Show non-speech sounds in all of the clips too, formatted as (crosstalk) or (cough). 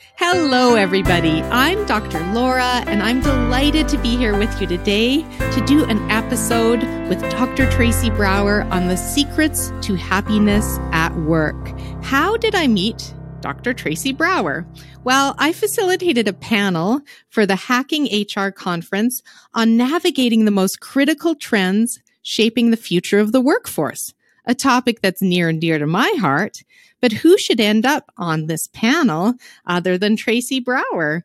Hello, everybody. I'm Dr. Laura, and I'm delighted to be here with you today to do an episode with Dr. Tracy Brower on the secrets to happiness at work. How did I meet Dr. Tracy Brower? Well, I facilitated a panel for the Hacking HR conference on navigating the most critical trends shaping the future of the workforce, a topic that's near and dear to my heart. But who should end up on this panel other than Tracy Brower?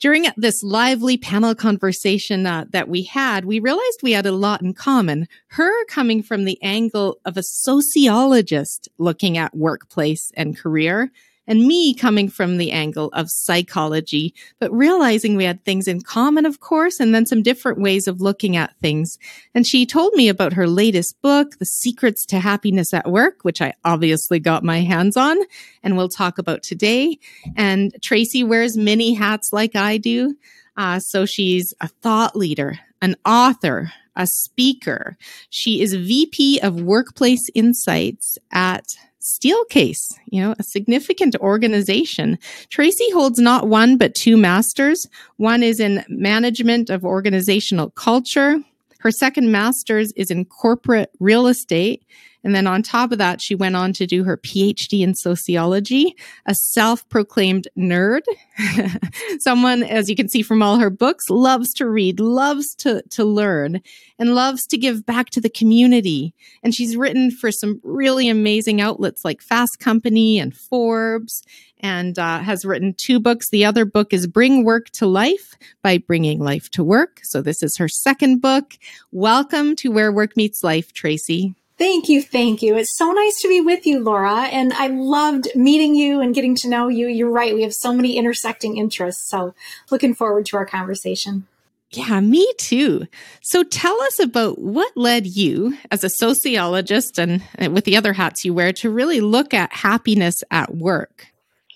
During this lively panel conversation uh, that we had, we realized we had a lot in common. Her coming from the angle of a sociologist looking at workplace and career, and me coming from the angle of psychology, but realizing we had things in common, of course, and then some different ways of looking at things. And she told me about her latest book, The Secrets to Happiness at Work, which I obviously got my hands on and we'll talk about today. And Tracy wears many hats like I do. Uh, so she's a thought leader, an author, a speaker. She is VP of Workplace Insights at Steelcase, you know, a significant organization. Tracy holds not one, but two masters. One is in management of organizational culture. Her second master's is in corporate real estate. And then on top of that, she went on to do her PhD in sociology, a self proclaimed nerd. (laughs) Someone, as you can see from all her books, loves to read, loves to, to learn, and loves to give back to the community. And she's written for some really amazing outlets like Fast Company and Forbes and uh, has written two books. The other book is Bring Work to Life by Bringing Life to Work. So this is her second book. Welcome to Where Work Meets Life, Tracy. Thank you. Thank you. It's so nice to be with you, Laura. And I loved meeting you and getting to know you. You're right. We have so many intersecting interests. So looking forward to our conversation. Yeah, me too. So tell us about what led you as a sociologist and with the other hats you wear to really look at happiness at work.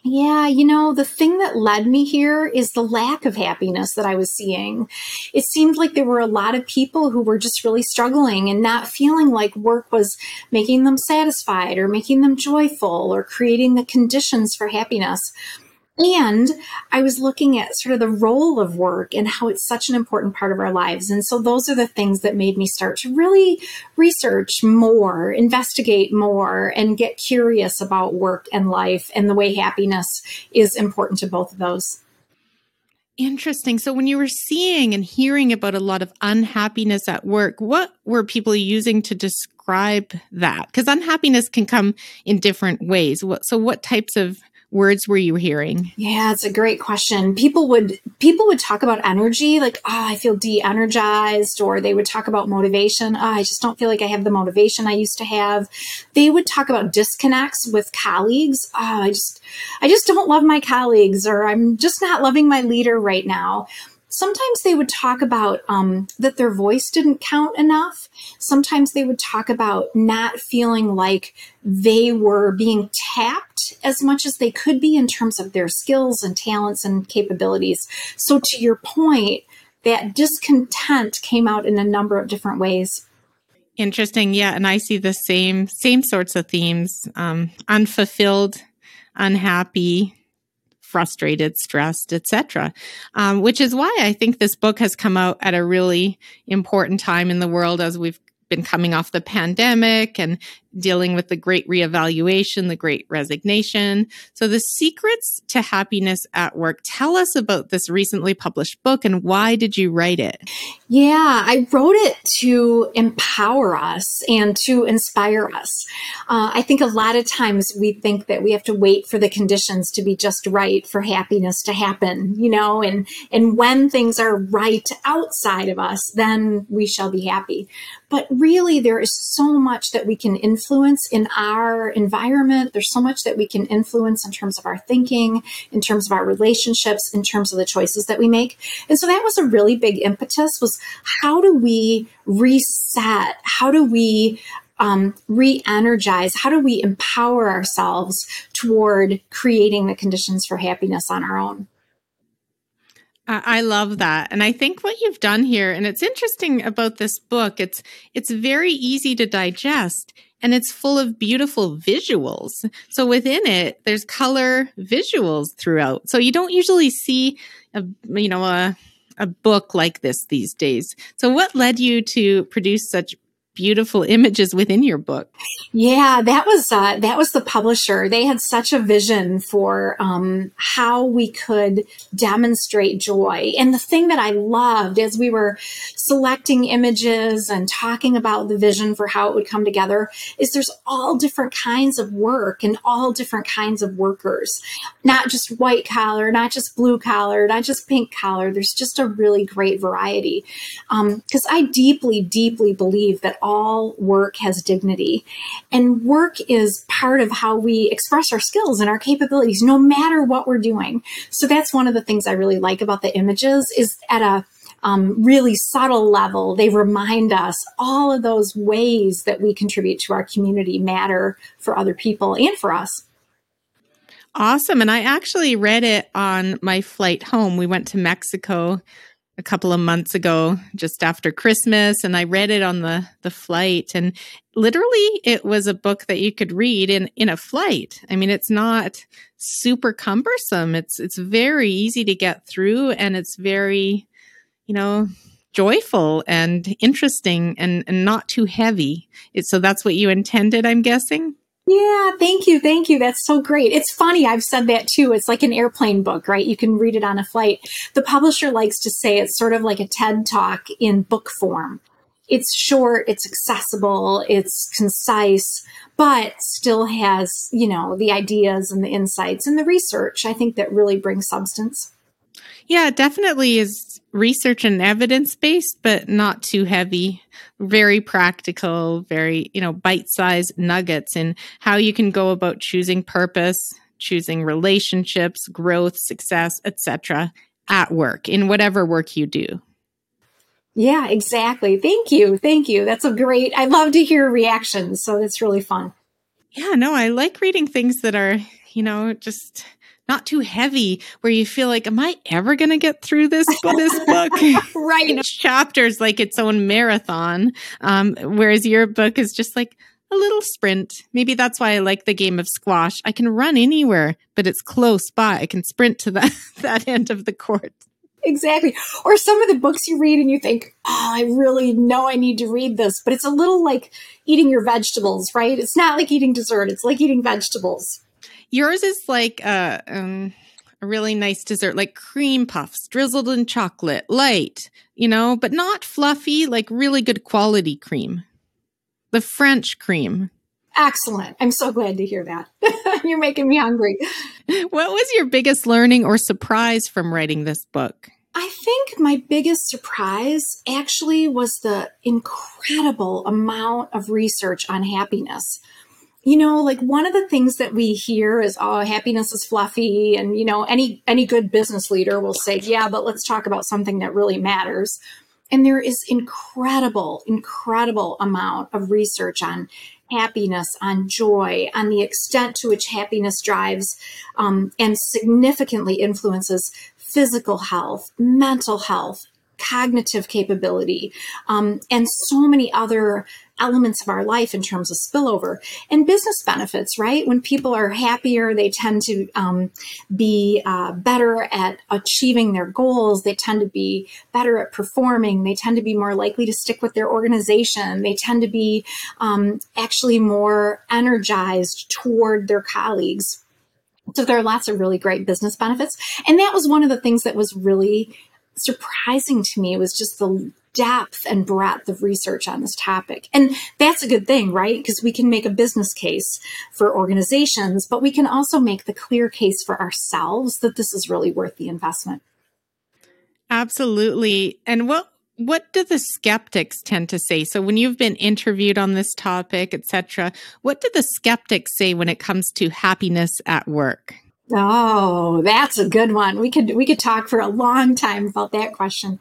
Yeah, you know, the thing that led me here is the lack of happiness that I was seeing. It seemed like there were a lot of people who were just really struggling and not feeling like work was making them satisfied or making them joyful or creating the conditions for happiness. And I was looking at sort of the role of work and how it's such an important part of our lives. And so those are the things that made me start to really research more, investigate more, and get curious about work and life and the way happiness is important to both of those. Interesting. So when you were seeing and hearing about a lot of unhappiness at work, what were people using to describe that? Because unhappiness can come in different ways. So what types of words were you hearing? Yeah, it's a great question. People would people would talk about energy, like, oh, I feel de-energized, or they would talk about motivation. Oh, I just don't feel like I have the motivation I used to have. They would talk about disconnects with colleagues. Oh, I just I just don't love my colleagues, or I'm just not loving my leader right now sometimes they would talk about um, that their voice didn't count enough. Sometimes they would talk about not feeling like they were being tapped as much as they could be in terms of their skills and talents and capabilities. So, to your point, that discontent came out in a number of different ways. Interesting. Yeah. And I see the same, same sorts of themes, um, unfulfilled, unhappy, frustrated, stressed, etc. Um, which is why I think this book has come out at a really important time in the world as we've been coming off the pandemic and dealing with the great reevaluation, the great resignation. So, the secrets to happiness at work. Tell us about this recently published book and why did you write it? Yeah, I wrote it to empower us and to inspire us. Uh, I think a lot of times we think that we have to wait for the conditions to be just right for happiness to happen, you know, and and when things are right outside of us, then we shall be happy. But really, there is so much that we can influence influence in our environment. There's so much that we can influence in terms of our thinking, in terms of our relationships, in terms of the choices that we make. And so that was a really big impetus was how do we reset? How do we um, re-energize? How do we empower ourselves toward creating the conditions for happiness on our own? I love that. And I think what you've done here, and it's interesting about this book, it's it's very easy to digest and it's full of beautiful visuals. So within it, there's color visuals throughout. So you don't usually see a, you know, a, a book like this these days. So what led you to produce such beautiful images within your book. Yeah, that was uh, that was the publisher. They had such a vision for um, how we could demonstrate joy. And the thing that I loved as we were selecting images and talking about the vision for how it would come together is there's all different kinds of work and all different kinds of workers, not just white collar, not just blue collar, not just pink collar. There's just a really great variety. Because um, I deeply, deeply believe that all work has dignity. And work is part of how we express our skills and our capabilities, no matter what we're doing. So that's one of the things I really like about the images is at a um, really subtle level, they remind us all of those ways that we contribute to our community matter for other people and for us. Awesome. And I actually read it on my flight home. We went to Mexico a couple of months ago, just after Christmas, and I read it on the the flight. And literally, it was a book that you could read in in a flight. I mean, it's not super cumbersome. It's it's very easy to get through, and it's very, you know, joyful and interesting, and and not too heavy. It, so that's what you intended, I'm guessing. Yeah, thank you. Thank you. That's so great. It's funny. I've said that too. It's like an airplane book, right? You can read it on a flight. The publisher likes to say it's sort of like a TED talk in book form. It's short, it's accessible, it's concise, but still has, you know, the ideas and the insights and the research. I think that really brings substance. Yeah, definitely is research and evidence based, but not too heavy. Very practical, very, you know, bite sized nuggets in how you can go about choosing purpose, choosing relationships, growth, success, etc. at work, in whatever work you do. Yeah, exactly. Thank you. Thank you. That's a great, I love to hear reactions. So it's really fun. Yeah, no, I like reading things that are, you know, just not too heavy where you feel like, am I ever going to get through this, this (laughs) book? (laughs) right. Each chapter is like its own marathon. Um, whereas your book is just like a little sprint. Maybe that's why I like the game of squash. I can run anywhere, but it's close by. I can sprint to that, (laughs) that end of the court. Exactly. Or some of the books you read and you think, oh, I really know I need to read this, but it's a little like eating your vegetables, right? It's not like eating dessert. It's like eating vegetables. Yours is like a, um, a really nice dessert, like cream puffs drizzled in chocolate, light, you know, but not fluffy, like really good quality cream. The French cream. Excellent. I'm so glad to hear that. (laughs) You're making me hungry. What was your biggest learning or surprise from writing this book? I think my biggest surprise actually was the incredible amount of research on happiness you know like one of the things that we hear is oh happiness is fluffy and you know any any good business leader will say yeah but let's talk about something that really matters. And there is incredible incredible amount of research on happiness on joy on the extent to which happiness drives um, and significantly influences physical health mental health cognitive capability, um, and so many other elements of our life in terms of spillover and business benefits, right? When people are happier, they tend to um, be uh, better at achieving their goals. They tend to be better at performing. They tend to be more likely to stick with their organization. They tend to be um, actually more energized toward their colleagues. So there are lots of really great business benefits. And that was one of the things that was really surprising to me was just the depth and breadth of research on this topic. And that's a good thing, right? Because we can make a business case for organizations, but we can also make the clear case for ourselves that this is really worth the investment. Absolutely. And what what do the skeptics tend to say? So when you've been interviewed on this topic, etc., what do the skeptics say when it comes to happiness at work? Oh, that's a good one. We could we could talk for a long time about that question.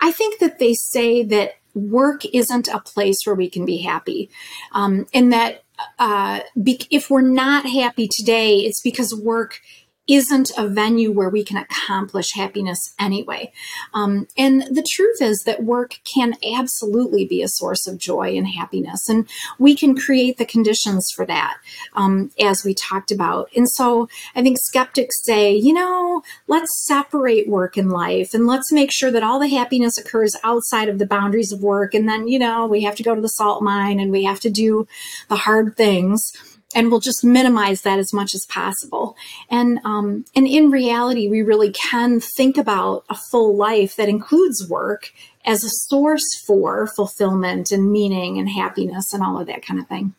I think that they say that work isn't a place where we can be happy, um, and that uh, be- if we're not happy today, it's because work isn't a venue where we can accomplish happiness anyway. Um, and the truth is that work can absolutely be a source of joy and happiness. And we can create the conditions for that, um, as we talked about. And so I think skeptics say, you know, let's separate work and life and let's make sure that all the happiness occurs outside of the boundaries of work. And then, you know, we have to go to the salt mine and we have to do the hard things and we'll just minimize that as much as possible. And um, and in reality, we really can think about a full life that includes work as a source for fulfillment and meaning and happiness and all of that kind of thing.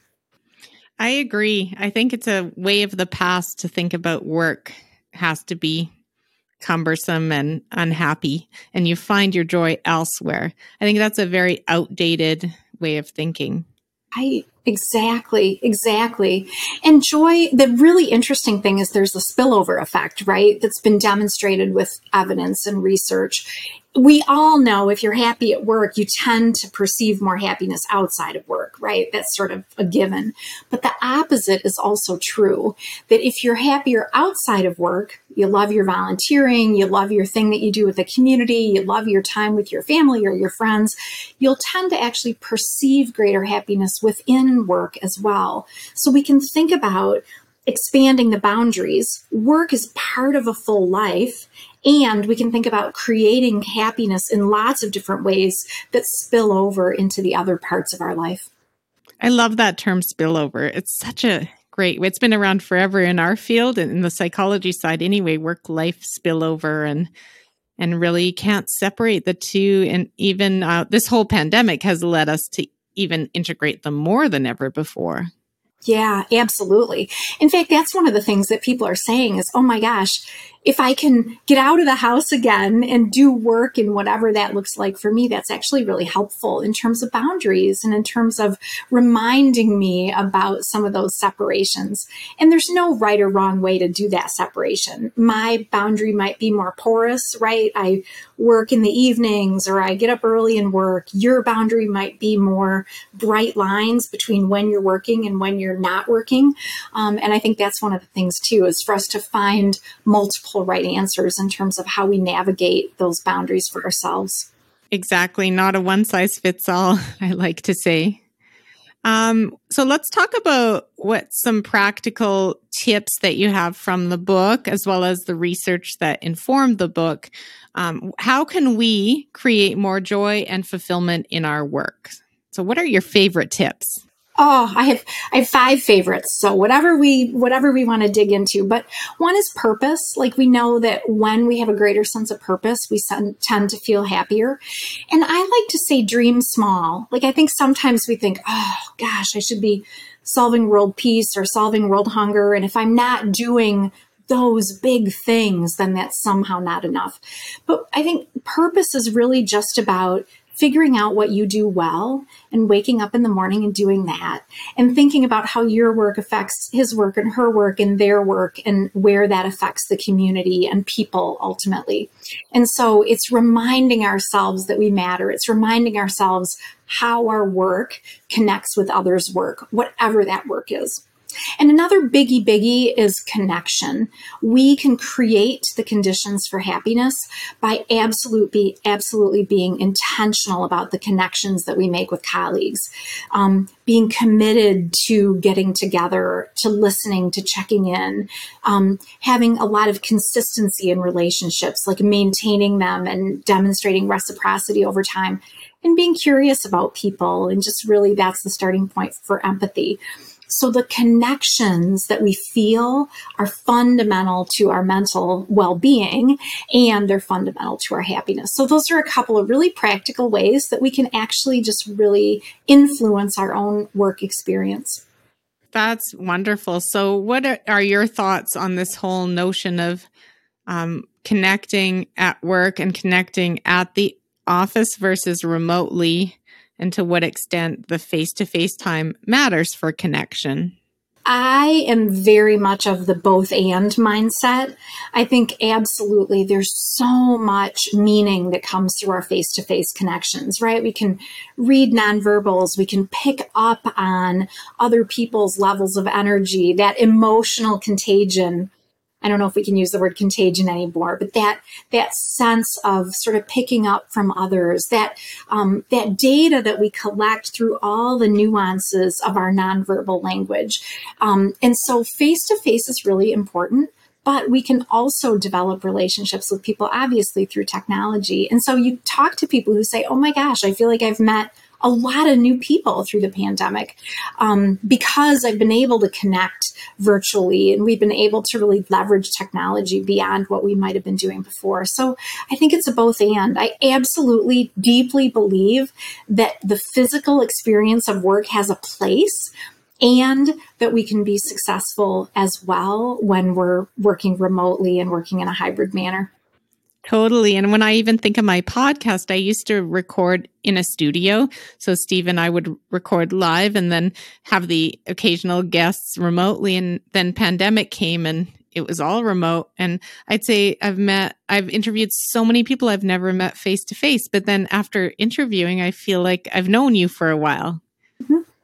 I agree. I think it's a way of the past to think about work has to be cumbersome and unhappy, and you find your joy elsewhere. I think that's a very outdated way of thinking. Right. Exactly, exactly. And joy, the really interesting thing is there's a spillover effect, right? That's been demonstrated with evidence and research we all know if you're happy at work, you tend to perceive more happiness outside of work, right? That's sort of a given. But the opposite is also true that if you're happier outside of work, you love your volunteering, you love your thing that you do with the community, you love your time with your family or your friends, you'll tend to actually perceive greater happiness within work as well. So we can think about expanding the boundaries. Work is part of a full life and we can think about creating happiness in lots of different ways that spill over into the other parts of our life. I love that term spillover. It's such a great it's been around forever in our field and in the psychology side anyway, work life spillover and and really can't separate the two and even uh, this whole pandemic has led us to even integrate them more than ever before. Yeah, absolutely. In fact, that's one of the things that people are saying is, oh my gosh, if I can get out of the house again and do work and whatever that looks like for me, that's actually really helpful in terms of boundaries and in terms of reminding me about some of those separations. And there's no right or wrong way to do that separation. My boundary might be more porous, right? I work in the evenings or I get up early and work. Your boundary might be more bright lines between when you're working and when you're not working. Um, and I think that's one of the things too, is for us to find multiple right answers in terms of how we navigate those boundaries for ourselves. Exactly. Not a one size fits all, (laughs) I like to say. Um, so let's talk about what some practical tips that you have from the book, as well as the research that informed the book. Um, how can we create more joy and fulfillment in our work? So, what are your favorite tips? Oh, I have I have five favorites. So whatever we whatever we want to dig into, but one is purpose. Like we know that when we have a greater sense of purpose, we tend to feel happier. And I like to say dream small. Like I think sometimes we think, "Oh gosh, I should be solving world peace or solving world hunger, and if I'm not doing those big things, then that's somehow not enough." But I think purpose is really just about figuring out what you do well and waking up in the morning and doing that and thinking about how your work affects his work and her work and their work and where that affects the community and people ultimately. And so it's reminding ourselves that we matter. It's reminding ourselves how our work connects with others' work, whatever that work is. And another biggie biggie is connection. We can create the conditions for happiness by absolutely, absolutely being intentional about the connections that we make with colleagues, um, being committed to getting together, to listening, to checking in, um, having a lot of consistency in relationships, like maintaining them and demonstrating reciprocity over time, and being curious about people. And just really, that's the starting point for empathy. So the connections that we feel are fundamental to our mental well being and they're fundamental to our happiness. So those are a couple of really practical ways that we can actually just really influence our own work experience. That's wonderful. So, what are your thoughts on this whole notion of um, connecting at work and connecting at the office versus remotely? And to what extent the face to face time matters for connection. I am very much of the both and mindset. I think absolutely there's so much meaning that comes through our face to face connections, right? We can read nonverbals, we can pick up on other people's levels of energy, that emotional contagion I don't know if we can use the word contagion anymore, but that that sense of sort of picking up from others, that um, that data that we collect through all the nuances of our nonverbal language, um, and so face to face is really important but we can also develop relationships with people obviously through technology. And so you talk to people who say oh my gosh i feel like i've met a lot of new people through the pandemic um, because I've been able to connect virtually and we've been able to really leverage technology beyond what we might have been doing before. So I think it's a both and. I absolutely deeply believe that the physical experience of work has a place and that we can be successful as well when we're working remotely and working in a hybrid manner. Totally. And when I even think of my podcast, I used to record in a studio. So Steve and I would record live and then have the occasional guests remotely. And then pandemic came and it was all remote. And I'd say I've met, I've interviewed so many people I've never met face to face. But then after interviewing, I feel like I've known you for a while.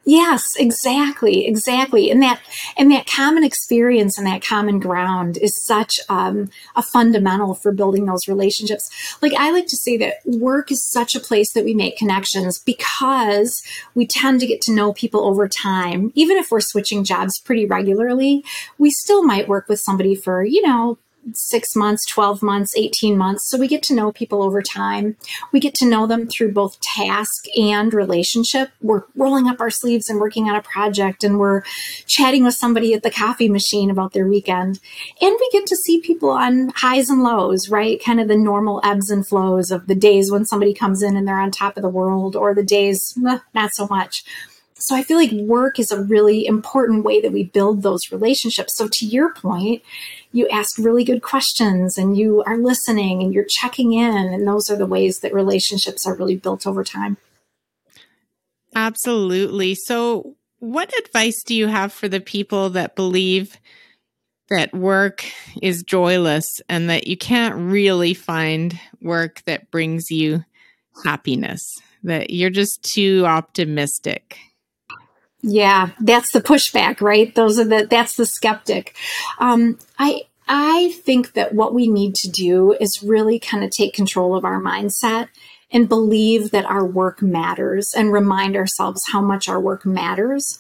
Yes, exactly, exactly. And that and that common experience and that common ground is such um, a fundamental for building those relationships. Like I like to say that work is such a place that we make connections because we tend to get to know people over time. Even if we're switching jobs pretty regularly, we still might work with somebody for you know six months, 12 months, 18 months. So we get to know people over time. We get to know them through both task and relationship. We're rolling up our sleeves and working on a project, and we're chatting with somebody at the coffee machine about their weekend. And we get to see people on highs and lows, right? Kind of the normal ebbs and flows of the days when somebody comes in and they're on top of the world, or the days, not so much. So I feel like work is a really important way that we build those relationships. So to your point, you ask really good questions and you are listening and you're checking in. And those are the ways that relationships are really built over time. Absolutely. So, what advice do you have for the people that believe that work is joyless and that you can't really find work that brings you happiness? That you're just too optimistic? Yeah, that's the pushback, right? Those are the that's the skeptic. Um, I I think that what we need to do is really kind of take control of our mindset and believe that our work matters and remind ourselves how much our work matters.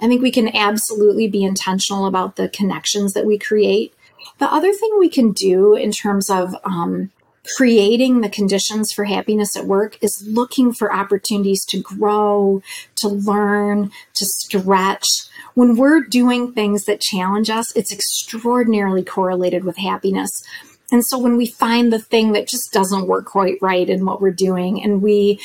I think we can absolutely be intentional about the connections that we create. The other thing we can do in terms of um, creating the conditions for happiness at work is looking for opportunities to grow, to learn, to stretch. When we're doing things that challenge us, it's extraordinarily correlated with happiness. And so when we find the thing that just doesn't work quite right in what we're doing and we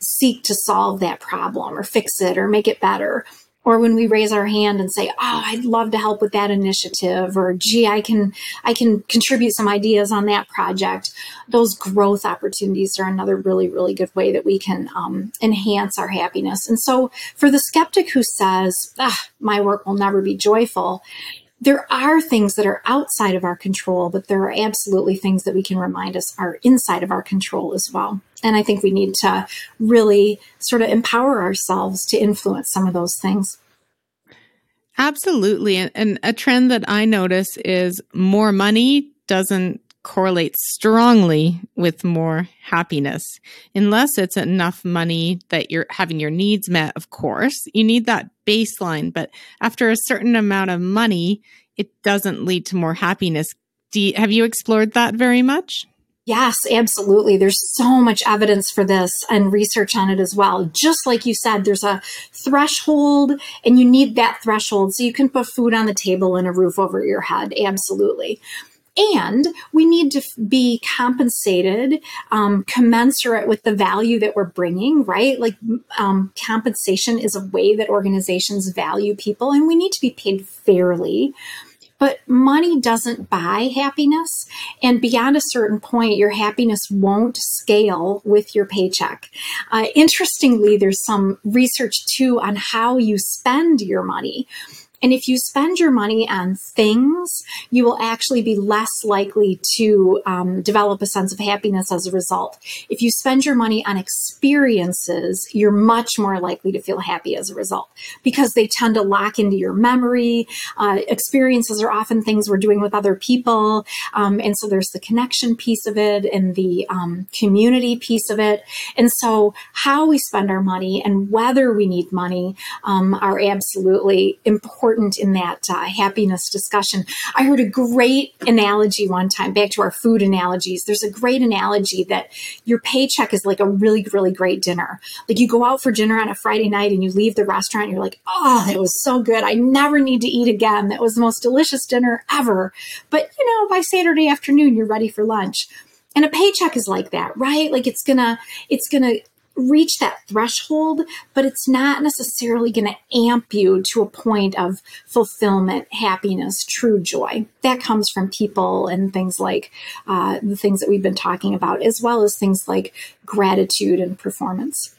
seek to solve that problem or fix it or make it better, or when we raise our hand and say oh i'd love to help with that initiative or gee i can i can contribute some ideas on that project. Those growth opportunities are another really really good way that we can um, enhance our happiness. And so for the skeptic who says ah, my work will never be joyful there are things that are outside of our control, but there are absolutely things that we can remind us are inside of our control as well. And I think we need to really sort of empower ourselves to influence some of those things. Absolutely. And a trend that I notice is more money doesn't correlate strongly with more happiness unless it's enough money that you're having your needs met of course you need that baseline but after a certain amount of money it doesn't lead to more happiness you, have you explored that very much Yes, absolutely. There's so much evidence for this and research on it as well. Just like you said, there's a threshold and you need that threshold so you can put food on the table and a roof over your head. Absolutely. And we need to be compensated um, commensurate with the value that we're bringing, right? Like um, compensation is a way that organizations value people, and we need to be paid fairly. But money doesn't buy happiness. And beyond a certain point, your happiness won't scale with your paycheck. Uh, interestingly, there's some research too on how you spend your money. And if you spend your money on things, you will actually be less likely to um, develop a sense of happiness as a result. If you spend your money on experiences, you're much more likely to feel happy as a result because they tend to lock into your memory. Uh, experiences are often things we're doing with other people. Um, and so there's the connection piece of it and the um, community piece of it. And so how we spend our money and whether we need money um, are absolutely important in that uh, happiness discussion. I heard a great analogy one time, back to our food analogies. There's a great analogy that your paycheck is like a really, really great dinner. Like you go out for dinner on a Friday night and you leave the restaurant, you're like, oh, that was so good. I never need to eat again. That was the most delicious dinner ever. But, you know, by Saturday afternoon, you're ready for lunch. And a paycheck is like that, right? Like it's gonna, it's gonna reach that threshold, but it's not necessarily going to amp you to a point of fulfillment, happiness, true joy. That comes from people and things like uh, the things that we've been talking about, as well as things like gratitude and performance.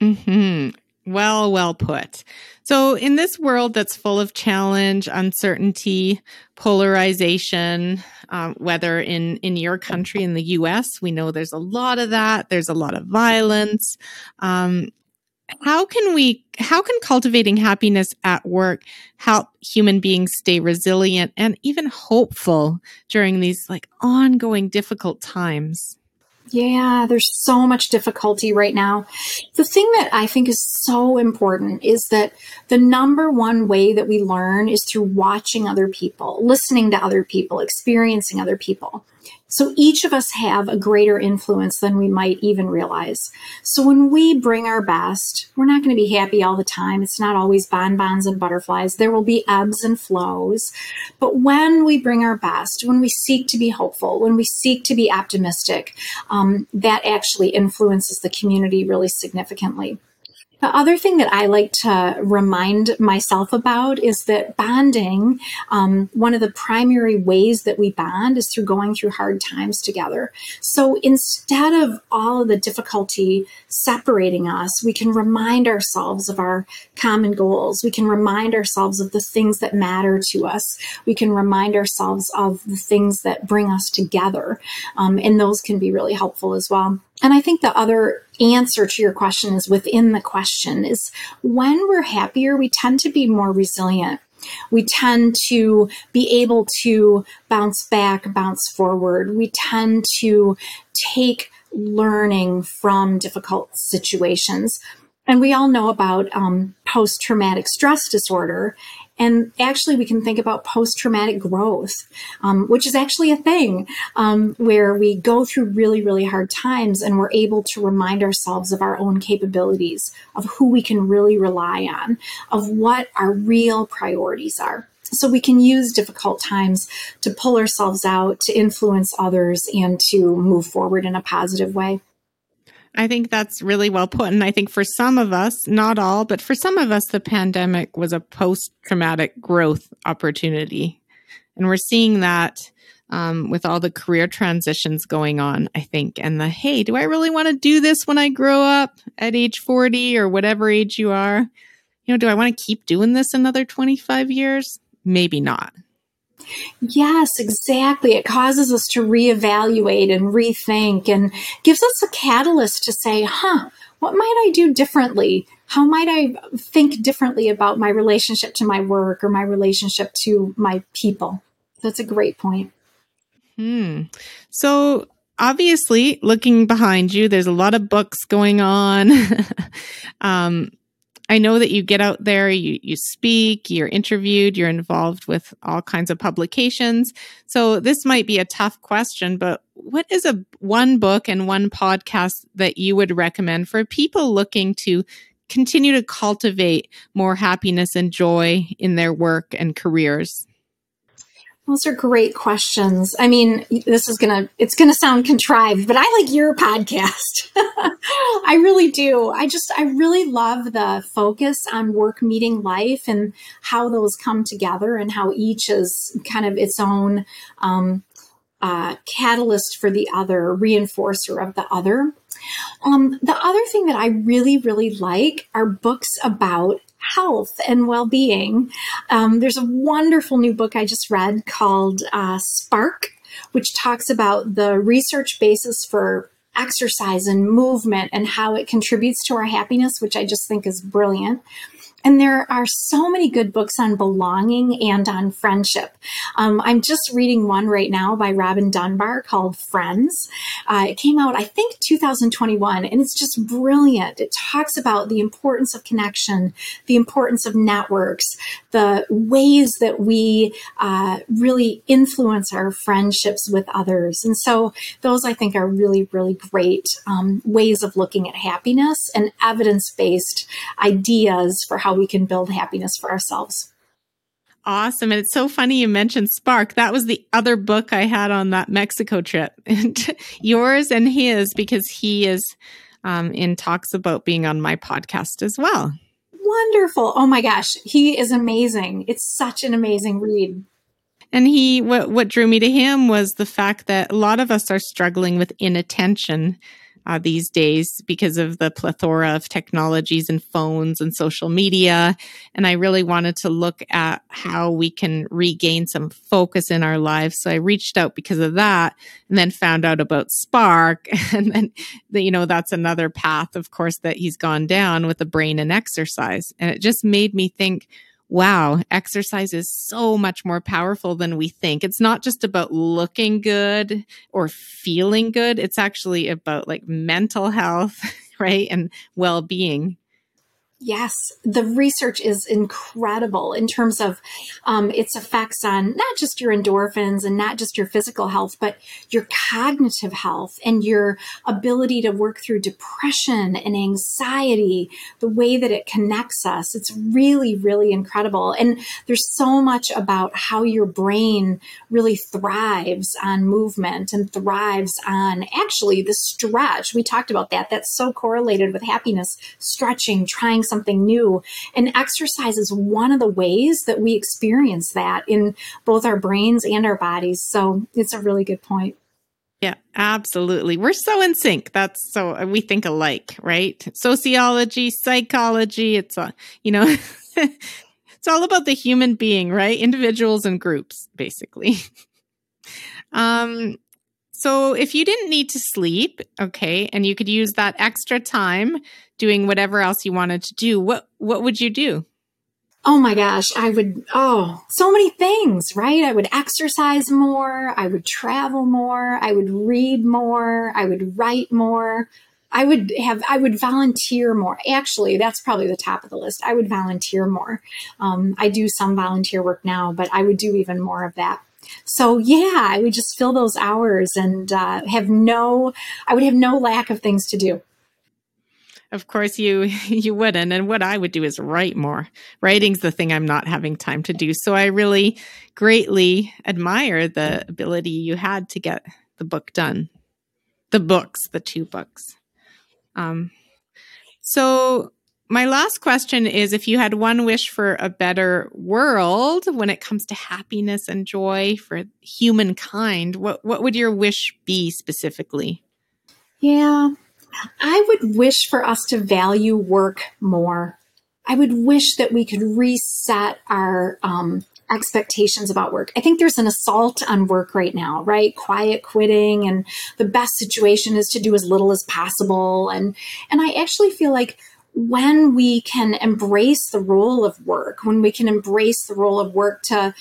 Hmm. Well, well put. So, in this world that's full of challenge, uncertainty, polarization, um, whether in in your country in the U.S., we know there's a lot of that. There's a lot of violence. Um, how can we? How can cultivating happiness at work help human beings stay resilient and even hopeful during these like ongoing difficult times? Yeah, there's so much difficulty right now. The thing that I think is so important is that the number one way that we learn is through watching other people, listening to other people, experiencing other people. So each of us have a greater influence than we might even realize. So when we bring our best, we're not going to be happy all the time. It's not always bonbons and butterflies. There will be ebbs and flows. But when we bring our best, when we seek to be hopeful, when we seek to be optimistic, um, that actually influences the community really significantly. The other thing that I like to remind myself about is that bonding, um, one of the primary ways that we bond is through going through hard times together. So instead of all of the difficulty separating us, we can remind ourselves of our common goals. We can remind ourselves of the things that matter to us. We can remind ourselves of the things that bring us together. Um, and those can be really helpful as well. And I think the other answer to your question is within the question is when we're happier, we tend to be more resilient. We tend to be able to bounce back, bounce forward. We tend to take learning from difficult situations. And we all know about um, post traumatic stress disorder. And actually, we can think about post traumatic growth, um, which is actually a thing um, where we go through really, really hard times and we're able to remind ourselves of our own capabilities, of who we can really rely on, of what our real priorities are. So we can use difficult times to pull ourselves out, to influence others, and to move forward in a positive way. I think that's really well put. And I think for some of us, not all, but for some of us, the pandemic was a post traumatic growth opportunity. And we're seeing that um, with all the career transitions going on, I think. And the, hey, do I really want to do this when I grow up at age 40 or whatever age you are? You know, do I want to keep doing this another 25 years? Maybe not. Yes, exactly. It causes us to reevaluate and rethink and gives us a catalyst to say, huh, what might I do differently? How might I think differently about my relationship to my work or my relationship to my people? That's a great point. Hmm. So, obviously, looking behind you, there's a lot of books going on. (laughs) um, I know that you get out there, you, you speak, you're interviewed, you're involved with all kinds of publications. So this might be a tough question, but what is a one book and one podcast that you would recommend for people looking to continue to cultivate more happiness and joy in their work and careers? Those are great questions. I mean, this is going to, it's going to sound contrived, but I like your podcast. (laughs) I really do. I just, I really love the focus on work meeting life and how those come together and how each is kind of its own um, uh, catalyst for the other, reinforcer of the other. Um, the other thing that I really, really like are books about health and well being. Um, there's a wonderful new book I just read called uh, Spark, which talks about the research basis for exercise and movement and how it contributes to our happiness, which I just think is brilliant. And there are so many good books on belonging and on friendship. Um, I'm just reading one right now by Robin Dunbar called Friends. Uh, it came out, I think, 2021, and it's just brilliant. It talks about the importance of connection, the importance of networks, the ways that we uh, really influence our friendships with others. And so, those I think are really, really great um, ways of looking at happiness and evidence based ideas for how we can build happiness for ourselves. Awesome. And it's so funny you mentioned Spark. That was the other book I had on that Mexico trip. (laughs) yours and his, because he is um, in talks about being on my podcast as well. Wonderful. Oh my gosh. He is amazing. It's such an amazing read. And he, what, what drew me to him was the fact that a lot of us are struggling with inattention uh, these days because of the plethora of technologies and phones and social media. And I really wanted to look at how we can regain some focus in our lives. So I reached out because of that and then found out about Spark. (laughs) And then, you know, that's another path, of course, that he's gone down with the brain and exercise. And it just made me think, wow, exercise is so much more powerful than we think. It's not just about looking good or feeling good. It's actually about like mental health, (laughs) right? And well being. Yes, the research is incredible in terms of um, its effects on not just your endorphins and not just your physical health, but your cognitive health and your ability to work through depression and anxiety, the way that it connects us. It's really, really incredible. And there's so much about how your brain really thrives on movement and thrives on actually the stretch. We talked about that. That's so correlated with happiness, stretching, trying something new. And exercise is one of the ways that we experience that in both our brains and our bodies. So it's a really good point. Yeah, absolutely. We're so in sync. That's so we think alike, right? Sociology, psychology, it's a, you know, (laughs) it's all about the human being, right? Individuals and groups, basically. (laughs) um so if you didn't need to sleep, okay, and you could use that extra time doing whatever else you wanted to do, what what would you do? Oh my gosh, I would oh, so many things, right? I would exercise more, I would travel more, I would read more, I would write more. I would have, I would volunteer more. Actually, that's probably the top of the list. I would volunteer more. Um, I do some volunteer work now, but I would do even more of that. So yeah, I would just fill those hours and uh, have no, I would have no lack of things to do. Of course you (laughs) you wouldn't. And what I would do is write more. Writing's the thing I'm not having time to do. So I really greatly admire the ability you had to get the book done. The books, the two books. Um so my last question is if you had one wish for a better world when it comes to happiness and joy for humankind, what what would your wish be specifically? Yeah. I would wish for us to value work more. I would wish that we could reset our um, expectations about work. I think there's an assault on work right now, right? Quiet quitting and the best situation is to do as little as possible. And and I actually feel like when we can embrace the role of work, when we can embrace the role of work to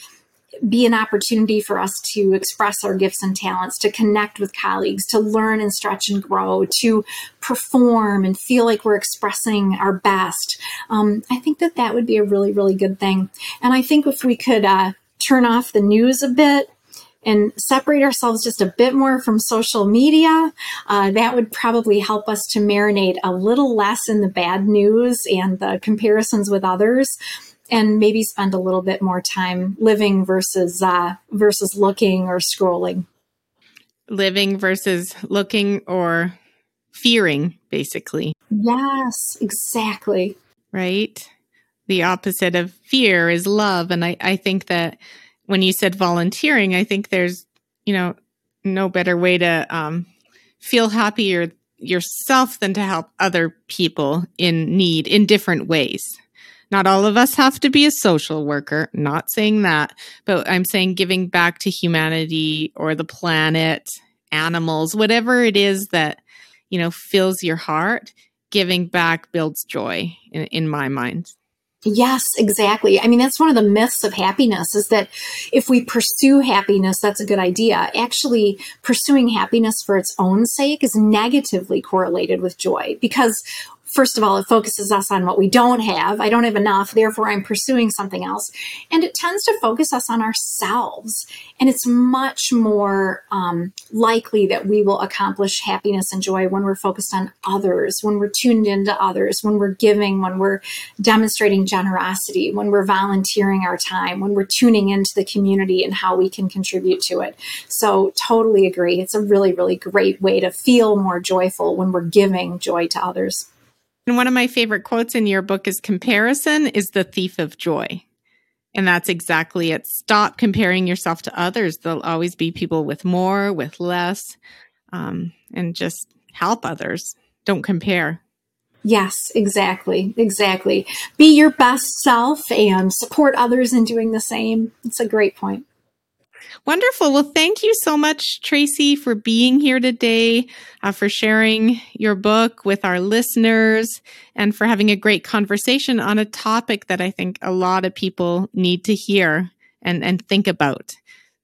be an opportunity for us to express our gifts and talents, to connect with colleagues, to learn and stretch and grow, to perform and feel like we're expressing our best. Um, I think that that would be a really, really good thing. And I think if we could uh, turn off the news a bit, and separate ourselves just a bit more from social media, uh, that would probably help us to marinate a little less in the bad news and the comparisons with others and maybe spend a little bit more time living versus uh, versus looking or scrolling. Living versus looking or fearing basically. Yes exactly. Right? The opposite of fear is love and i i think that when you said volunteering, I think there's, you know, no better way to um, feel happier yourself than to help other people in need in different ways. Not all of us have to be a social worker, not saying that, but I'm saying giving back to humanity or the planet, animals, whatever it is that, you know, fills your heart, giving back builds joy in, in my mind. Yes, exactly. I mean, that's one of the myths of happiness is that if we pursue happiness, that's a good idea. Actually, pursuing happiness for its own sake is negatively correlated with joy because first of all, it focuses us on what we don't have. I don't have enough, therefore I'm pursuing something else. And it tends to focus us on ourselves. And it's much more um, likely that we will accomplish happiness and joy when we're focused on others, when we're tuned into others, when we're giving, when we're demonstrating generosity, when we're volunteering our time, when we're tuning into the community and how we can contribute to it. So, totally agree. It's a really, really great way to feel more joyful when we're giving joy to others. And one of my favorite quotes in your book is comparison is the thief of joy. And that's exactly it. Stop comparing yourself to others. There'll always be people with more, with less, um, and just help others. Don't compare. Yes, exactly. Exactly. Be your best self and support others in doing the same. It's a great point. Wonderful. Well, thank you so much, Tracy, for being here today, uh, for sharing your book with our listeners, and for having a great conversation on a topic that I think a lot of people need to hear and, and think about.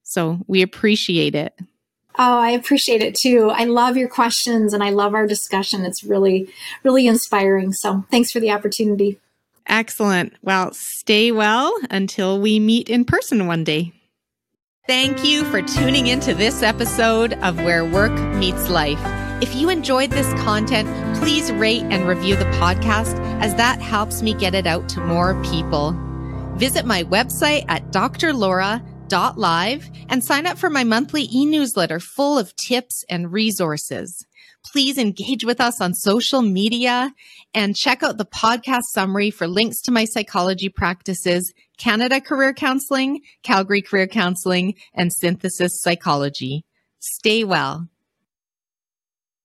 So we appreciate it. Oh, I appreciate it too. I love your questions and I love our discussion. It's really, really inspiring. So thanks for the opportunity. Excellent. Well, stay well until we meet in person one day. Thank you for tuning into this episode of Where Work Meets Life. If you enjoyed this content, please rate and review the podcast as that helps me get it out to more people. Visit my website at drlaura.live and sign up for my monthly e-newsletter full of tips and resources. Please engage with us on social media and check out the podcast summary for links to my psychology practices Canada Career Counseling, Calgary Career Counseling, and Synthesis Psychology. Stay well.